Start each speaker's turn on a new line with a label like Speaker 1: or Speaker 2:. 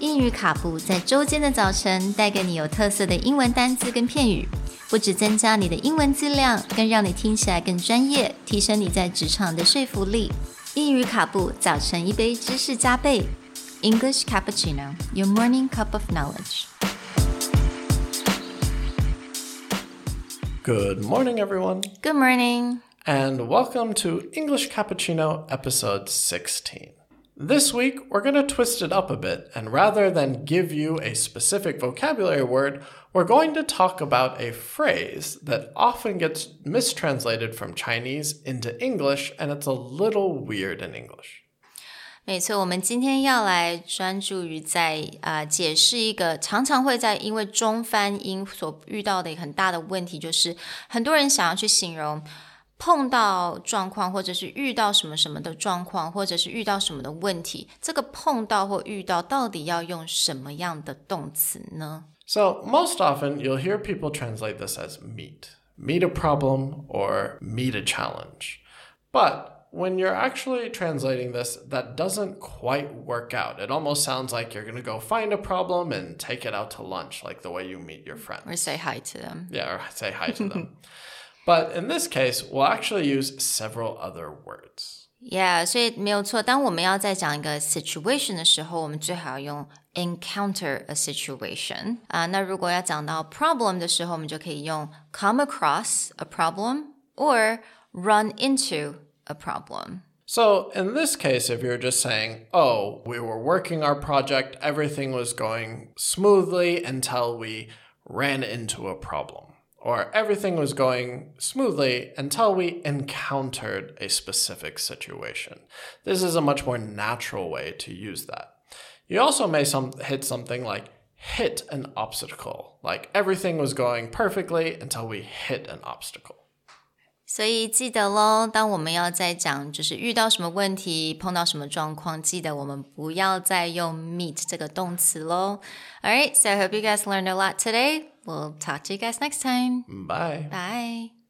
Speaker 1: 英语卡布在周间的早晨带给你有特色的英文单词跟片语，不只增加你的英文质量，更让你听起来更专业，提升你在职场的说服力。英语卡布早晨一杯知识加倍，English cappuccino, your morning cup of knowledge.
Speaker 2: Good morning, everyone,
Speaker 1: Good morning.
Speaker 2: and welcome to English Cappuccino episode 16. This week, we're going to twist it up a bit, and rather than give you a specific vocabulary word, we're going to talk about a phrase that often gets mistranslated from Chinese into English, and it's a little weird in English.
Speaker 1: 没错，我们今天要来专注于在呃解释一个常常会在因为中翻英所遇到的一个很大的问题，就是很多人想要去形容 碰到状况，或者是遇到什么什么的状况，或者是遇到什么的问题，这个碰到或遇到到底要用什么样的动词呢？
Speaker 2: So, most often, you'll hear people translate this as meet, meet a problem or meet a challenge. But when you're actually translating this, that doesn't quite work out. It almost sounds like you're going to go find a problem and take it out to lunch, like the way you meet your friends.
Speaker 1: Or say hi to them.
Speaker 2: Yeah, or say hi to them. But in this case, we'll actually use several other words.
Speaker 1: Yeah，所以没有错。当我们要在讲一个 situation 的时候，我们最好要用 encounter a situation 啊。那如果要讲到 problem 的时候，我们就可以用 come across a problem or run into a problem。
Speaker 2: So, in this case, if you're just saying, oh, we were working our project, everything was going smoothly until we ran into a problem, or everything was going smoothly until we encountered a specific situation. This is a much more natural way to use that. You also may some, hit something like hit an obstacle, like everything was going perfectly until we hit an obstacle.
Speaker 1: 所以记得喽，当我们要在讲就是遇到什么问题、碰到什么状况，记得我们不要再用 meet 这个动词喽。All right, so I hope you guys learned a lot today. We'll talk to you guys next time.
Speaker 2: Bye.
Speaker 1: Bye.